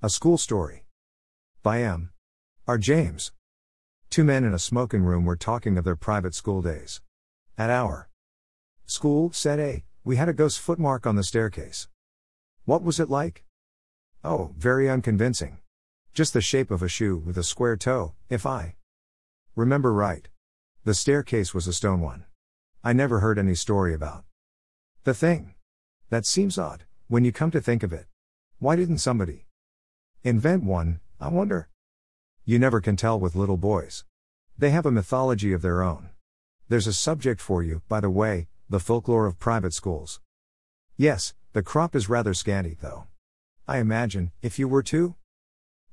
A School Story. By M. R. James. Two men in a smoking room were talking of their private school days. At our school, said A, we had a ghost footmark on the staircase. What was it like? Oh, very unconvincing. Just the shape of a shoe with a square toe, if I remember right. The staircase was a stone one. I never heard any story about the thing. That seems odd, when you come to think of it. Why didn't somebody invent one, I wonder? You never can tell with little boys. They have a mythology of their own. There's a subject for you, by the way, the folklore of private schools. Yes, the crop is rather scanty, though. I imagine, if you were to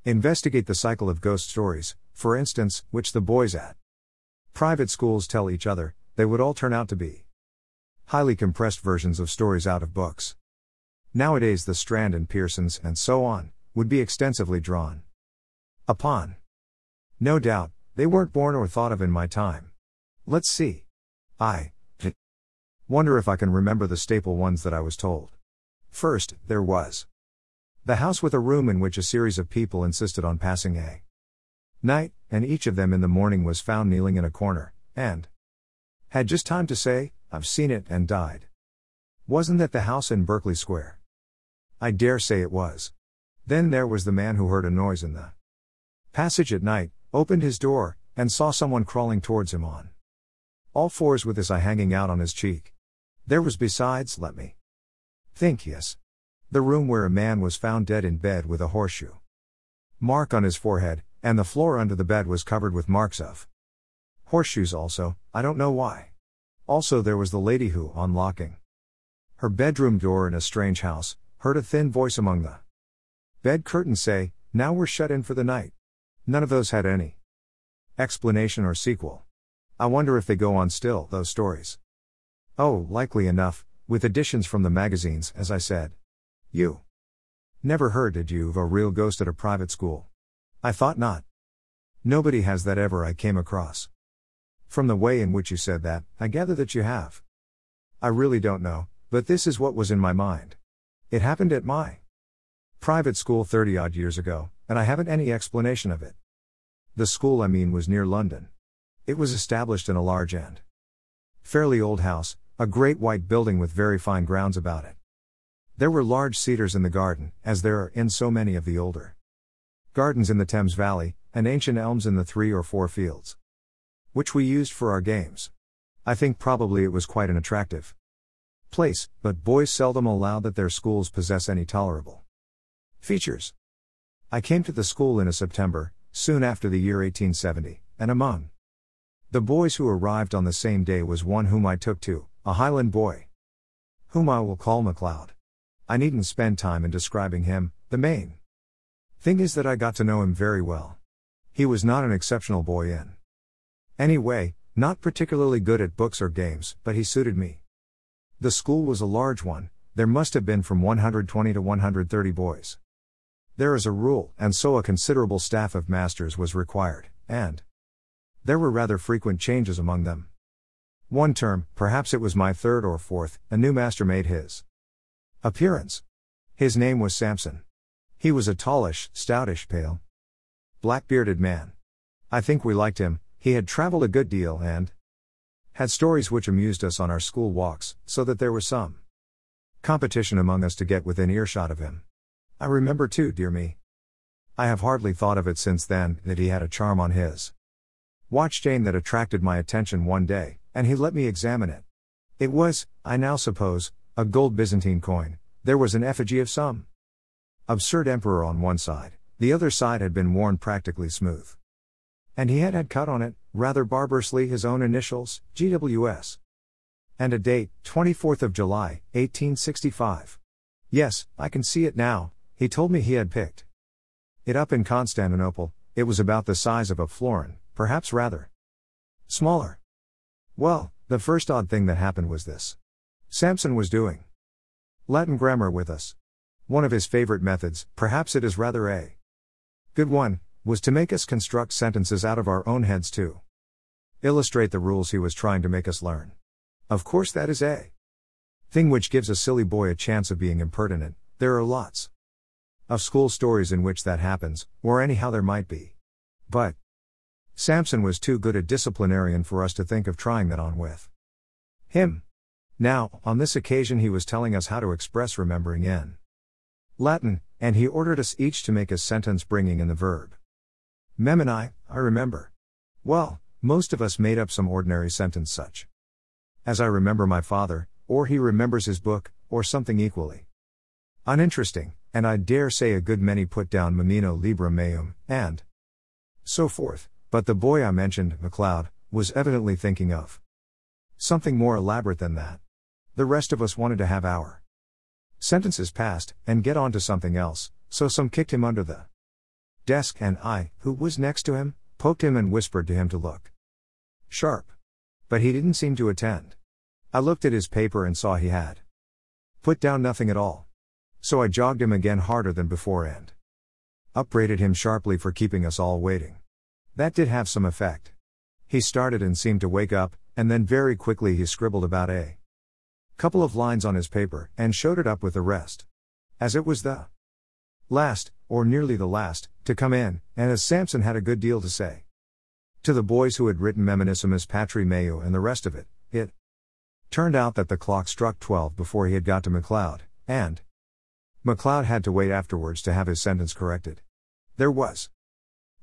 investigate the cycle of ghost stories, for instance, which the boys at private schools tell each other, they would all turn out to be highly compressed versions of stories out of books. Nowadays, the Strand and Pearsons, and so on, would be extensively drawn upon. No doubt, they weren't born or thought of in my time. Let's see. I wonder if I can remember the staple ones that I was told. First, there was the house with a room in which a series of people insisted on passing a night, and each of them in the morning was found kneeling in a corner, and had just time to say, I've seen it and died. Wasn't that the house in Berkeley Square? I dare say it was. Then there was the man who heard a noise in the passage at night, opened his door, and saw someone crawling towards him on all fours with his eye hanging out on his cheek. There was besides, let me think, yes. The room where a man was found dead in bed with a horseshoe mark on his forehead, and the floor under the bed was covered with marks of horseshoes also, I don't know why. Also, there was the lady who, unlocking her bedroom door in a strange house, heard a thin voice among the bed curtains say, Now we're shut in for the night. None of those had any explanation or sequel. I wonder if they go on still, those stories. Oh, likely enough, with additions from the magazines, as I said. You never heard, did you, of a real ghost at a private school? I thought not. Nobody has that ever I came across. From the way in which you said that, I gather that you have. I really don't know, but this is what was in my mind. It happened at my private school 30 odd years ago, and I haven't any explanation of it. The school I mean was near London. It was established in a large and fairly old house, a great white building with very fine grounds about it. There were large cedars in the garden, as there are in so many of the older gardens in the Thames Valley, and ancient elms in the three or four fields. Which we used for our games. I think probably it was quite an attractive place, but boys seldom allow that their schools possess any tolerable features. I came to the school in a September, soon after the year 1870, and among the boys who arrived on the same day was one whom I took to, a Highland boy, whom I will call McLeod. I needn't spend time in describing him, the main Thing is that I got to know him very well. He was not an exceptional boy in any way, not particularly good at books or games, but he suited me. The school was a large one, there must have been from 120 to 130 boys. There is a rule, and so a considerable staff of masters was required, and there were rather frequent changes among them. One term, perhaps it was my third or fourth, a new master made his appearance. His name was Sampson. He was a tallish, stoutish, pale, black bearded man. I think we liked him, he had traveled a good deal and had stories which amused us on our school walks, so that there was some competition among us to get within earshot of him. I remember too, dear me. I have hardly thought of it since then, that he had a charm on his watch chain that attracted my attention one day, and he let me examine it. It was, I now suppose, a gold Byzantine coin, there was an effigy of some Absurd emperor on one side, the other side had been worn practically smooth. And he had had cut on it, rather barbarously, his own initials, GWS. And a date, 24th of July, 1865. Yes, I can see it now, he told me he had picked it up in Constantinople, it was about the size of a florin, perhaps rather smaller. Well, the first odd thing that happened was this. Sampson was doing Latin grammar with us. One of his favorite methods, perhaps it is rather a good one, was to make us construct sentences out of our own heads to illustrate the rules he was trying to make us learn. Of course, that is a thing which gives a silly boy a chance of being impertinent, there are lots Of school stories in which that happens, or anyhow there might be. But, Sampson was too good a disciplinarian for us to think of trying that on with him. Now, on this occasion, he was telling us how to express remembering in Latin, and he ordered us each to make a sentence bringing in the verb. memini, I remember. Well, most of us made up some ordinary sentence such as I remember my father, or he remembers his book, or something equally uninteresting, and I dare say a good many put down memini librum meum, and so forth, but the boy I mentioned, McLeod, was evidently thinking of something more elaborate than that. The rest of us wanted to have our sentences passed and get on to something else, so some kicked him under the desk, and I, who was next to him, poked him and whispered to him to look sharp. But he didn't seem to attend. I looked at his paper and saw he had put down nothing at all. So I jogged him again harder than before and upbraided him sharply for keeping us all waiting. That did have some effect. He started and seemed to wake up, and then very quickly he scribbled about a couple of lines on his paper and showed it up with the rest. As it was the last, or nearly the last, to come in, and as Sampson had a good deal to say. To the boys who had written Memonissimus Patri Meo and the rest of it, it turned out that the clock struck 12 before he had got to McLeod, and McLeod had to wait afterwards to have his sentence corrected. There was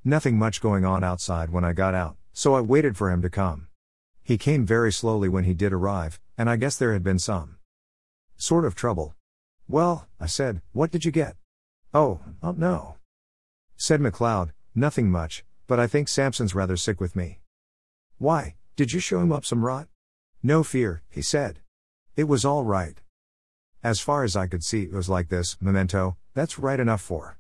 nothing much going on outside when I got out, so I waited for him to come. He came very slowly when he did arrive, and I guess there had been some sort of trouble. Well, I said, what did you get? Oh, oh no. Said McLeod, nothing much, but I think Sampson's rather sick with me. Why, did you show him up some rot? No fear, he said. It was all right. As far as I could see, it was like this memento, that's right enough for.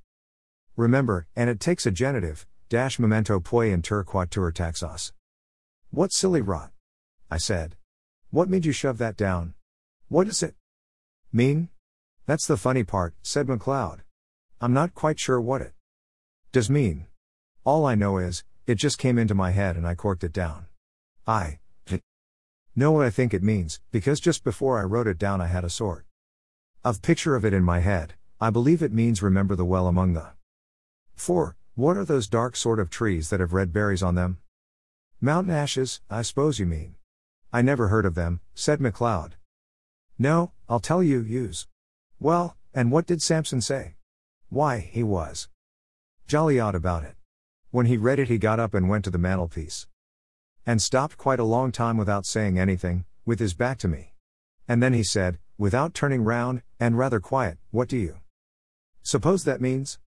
Remember, and it takes a genitive, dash memento putei inter quatuor taxos. What silly rot. I said. What made you shove that down? What does it mean? That's the funny part, said McLeod. I'm not quite sure what it does mean. All I know is, it just came into my head and I corked it down. I know what I think it means, because just before I wrote it down I had a sort of picture of it in my head. I believe it means remember the well among the 4. What are those dark sort of trees that have red berries on them? Mountain ashes, I suppose you mean. I never heard of them, said McLeod. No, I'll tell you, yews. Well, and what did Sampson say? Why, he was jolly odd about it. When he read it, he got up and went to the mantelpiece. And stopped quite a long time without saying anything, with his back to me. And then he said, without turning round, and rather quiet, What do you suppose that means?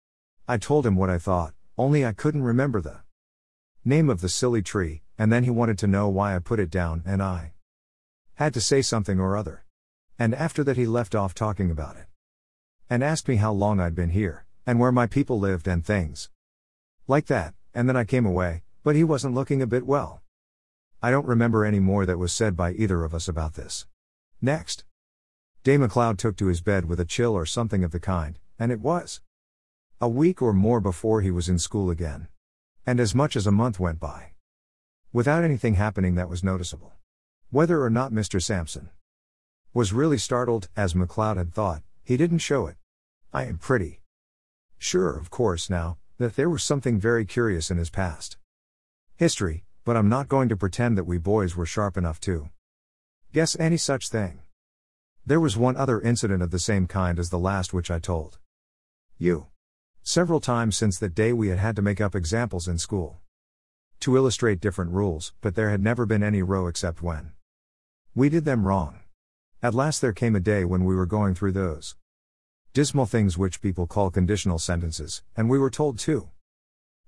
I told him what I thought, only I couldn't remember the name of the silly tree, and then he wanted to know why I put it down, and I had to say something or other. And after that, he left off talking about it. And asked me how long I'd been here, and where my people lived, and things like that, and then I came away, but he wasn't looking a bit well. I don't remember any more that was said by either of us about this. Next. Day McLeod took to his bed with a chill or something of the kind, and it was a week or more before he was in school again. And as much as a month went by without anything happening that was noticeable. Whether or not Mr. Sampson was really startled, as McLeod had thought, he didn't show it. I am pretty sure, of course, now, that there was something very curious in his past history, but I'm not going to pretend that we boys were sharp enough to guess any such thing. There was one other incident of the same kind as the last which I told you. Several times since that day we had had to make up examples in school to illustrate different rules, but there had never been any row except when we did them wrong. At last there came a day when we were going through those dismal things which people call conditional sentences, and we were told to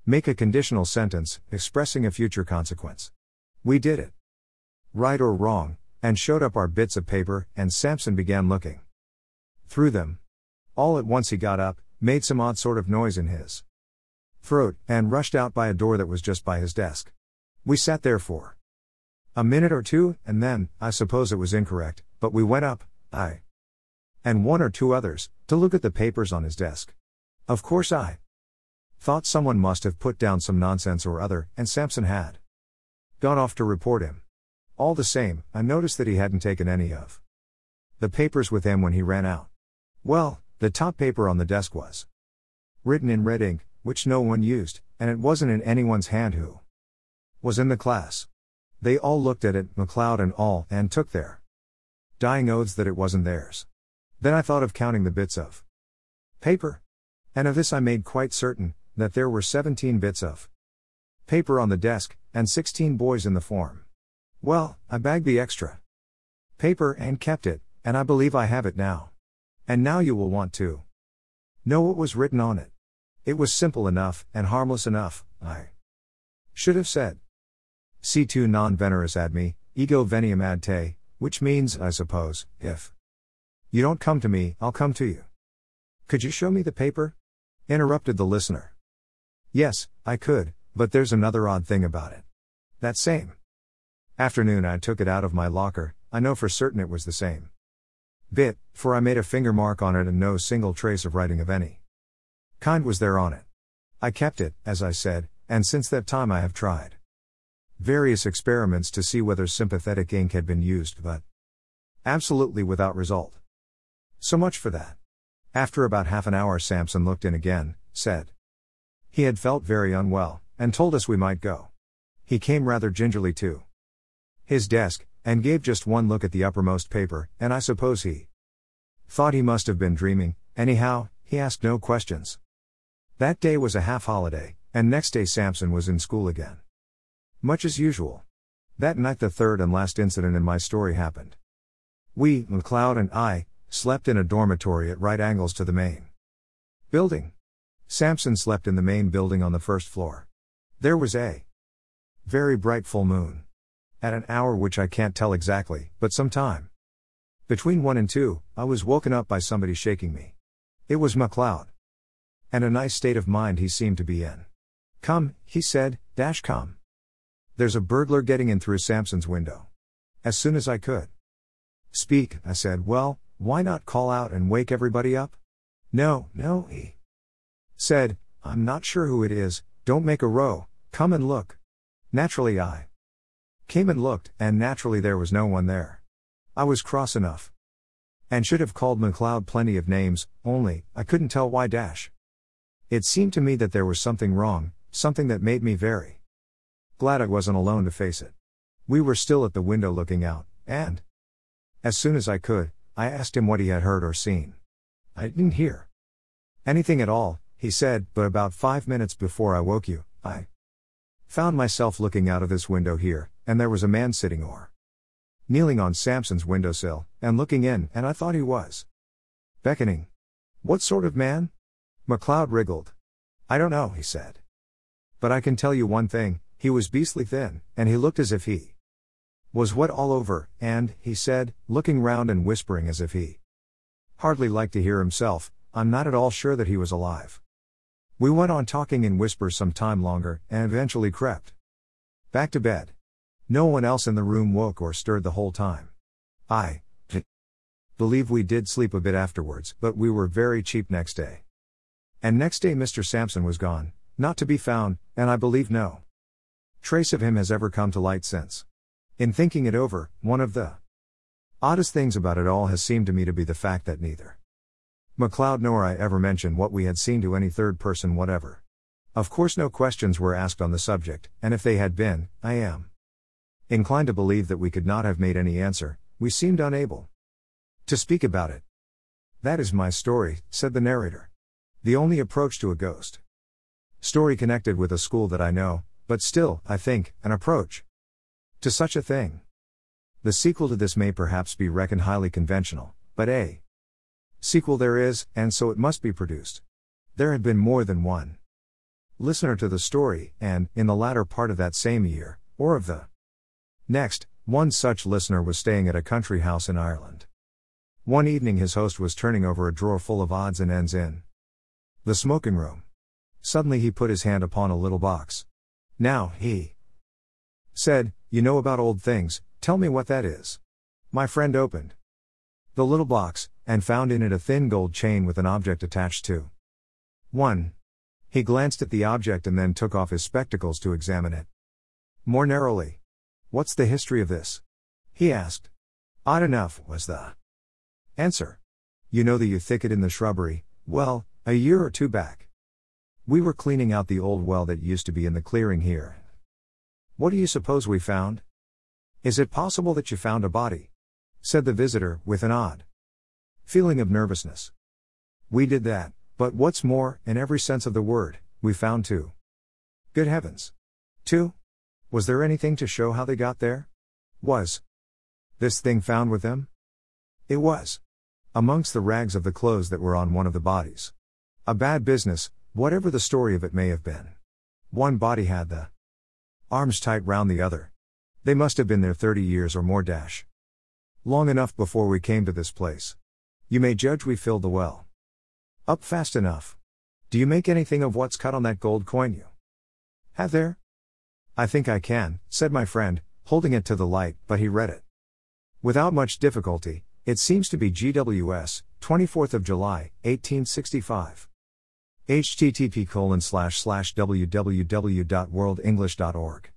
make a conditional sentence expressing a future consequence. We did it. Right or wrong, and showed up our bits of paper, and Sampson began looking through them. All at once he got up, made some odd sort of noise in his throat, and rushed out by a door that was just by his desk. We sat there for a minute or two, and then, I suppose it was incorrect, but we went up, I and one or two others, to look at the papers on his desk. Of course, I thought someone must have put down some nonsense or other, and Sampson had gone off to report him. All the same, I noticed that he hadn't taken any of the papers with him when he ran out. Well, the top paper on the desk was Written in red ink, which no one used, and it wasn't in anyone's hand who was in the class. They all looked at it, McLeod and all, and took their dying oaths that it wasn't theirs. Then I thought of counting the bits of paper. And of this I made quite certain, that there were 17 bits of paper on the desk, and 16 boys in the form. Well, I bagged the extra paper and kept it, and I believe I have it now. And now you will want to know what was written on it. It was simple enough, and harmless enough, I should have said. Si tu non veneris ad me, ego veniam ad te, which means, I suppose, if you don't come to me, I'll come to you. Could you show me the paper? Interrupted the listener. Yes, I could, but there's another odd thing about it. That same afternoon I took it out of my locker, I know for certain it was the same bit, for I made a finger mark on it and no single trace of writing of any kind was there on it. I kept it, as I said, and since that time I have tried various experiments to see whether sympathetic ink had been used, but absolutely without result. So much for that. After about half an hour, Sampson looked in again, said he had felt very unwell, and told us we might go. He came rather gingerly to his desk, and gave just one look at the uppermost paper, and I suppose he thought he must have been dreaming, anyhow, he asked no questions. That day was a half holiday, and next day Sampson was in school again. Much as usual. That night, the third and last incident in my story happened. We, McLeod and I, slept in a dormitory at right angles to the main building. Sampson slept in the main building on the first floor. There was a very bright full moon. At an hour which I can't tell exactly, but some time. Between 1 and 2, I was woken up by somebody shaking me. It was McLeod. And a nice state of mind he seemed to be in. Come, he said, dash come. There's a burglar getting in through Sampson's window. As soon as I could. Speak, I said, well, why not call out and wake everybody up? No, no, he said, I'm not sure who it is, don't make a row, come and look. Naturally, I came and looked, and naturally, there was no one there. I was cross enough. And should have called McLeod plenty of names, only, I couldn't tell why. Dash. It seemed to me that there was something wrong, something that made me very glad I wasn't alone to face it. We were still at the window looking out, and as soon as I could, I asked him what he had heard or seen. I didn't hear anything at all, he said, but about five minutes before I woke you, I found myself looking out of this window here, and there was a man sitting or kneeling on Sampson's windowsill, and looking in, and I thought he was beckoning. What sort of man? McLeod wriggled. I don't know, he said. But I can tell you one thing, he was beastly thin, and he looked as if he was what all over, and, he said, looking round and whispering as if he hardly liked to hear himself, I'm not at all sure that he was alive. We went on talking in whispers some time longer, and eventually crept back to bed. No one else in the room woke or stirred the whole time. I believe we did sleep a bit afterwards, but we were very cheap next day. And next day Mr. Sampson was gone, not to be found, and I believe no trace of him has ever come to light since. In thinking it over, one of the oddest things about it all has seemed to me to be the fact that neither McLeod nor I ever mentioned what we had seen to any third person whatever. Of course, no questions were asked on the subject, and if they had been, I am inclined to believe that we could not have made any answer, we seemed unable to speak about it. That is my story, said the narrator. The only approach to a ghost story connected with a school that I know, but still, I think, an approach to such a thing. The sequel to this may perhaps be reckoned highly conventional, but a sequel there is, and so it must be produced. There had been more than one listener to the story, and, in the latter part of that same year, or of the next, one such listener was staying at a country house in Ireland. One evening his host was turning over a drawer full of odds and ends in the smoking room. Suddenly he put his hand upon a little box. Now, he said, You know about old things, tell me what that is. My friend opened the little box, and found in it a thin gold chain with an object attached to 1. He glanced at the object and then took off his spectacles to examine it more narrowly. What's the history of this? He asked. Odd enough, was the answer. You know the yew thicket in the shrubbery, well, a year or two back. We were cleaning out the old well that used to be in the clearing here. What do you suppose we found? Is it possible that you found a body? said the visitor, with an odd feeling of nervousness. We did that, but what's more, in every sense of the word, we found two. Good heavens! Two? Was there anything to show how they got there? Was this thing found with them? It was. Amongst the rags of the clothes that were on one of the bodies. A bad business, whatever the story of it may have been. One body had the arms tight round the other. They must have been there 30 years or more dash. Long enough before we came to this place. You may judge we filled the well. Up fast enough. Do you make anything of what's cut on that gold coin you have there? I think I can, said my friend, holding it to the light, but he read it. Without much difficulty, it seems to be GWS, 24th of July, 1865. http colon slash slash www.worldenglish.org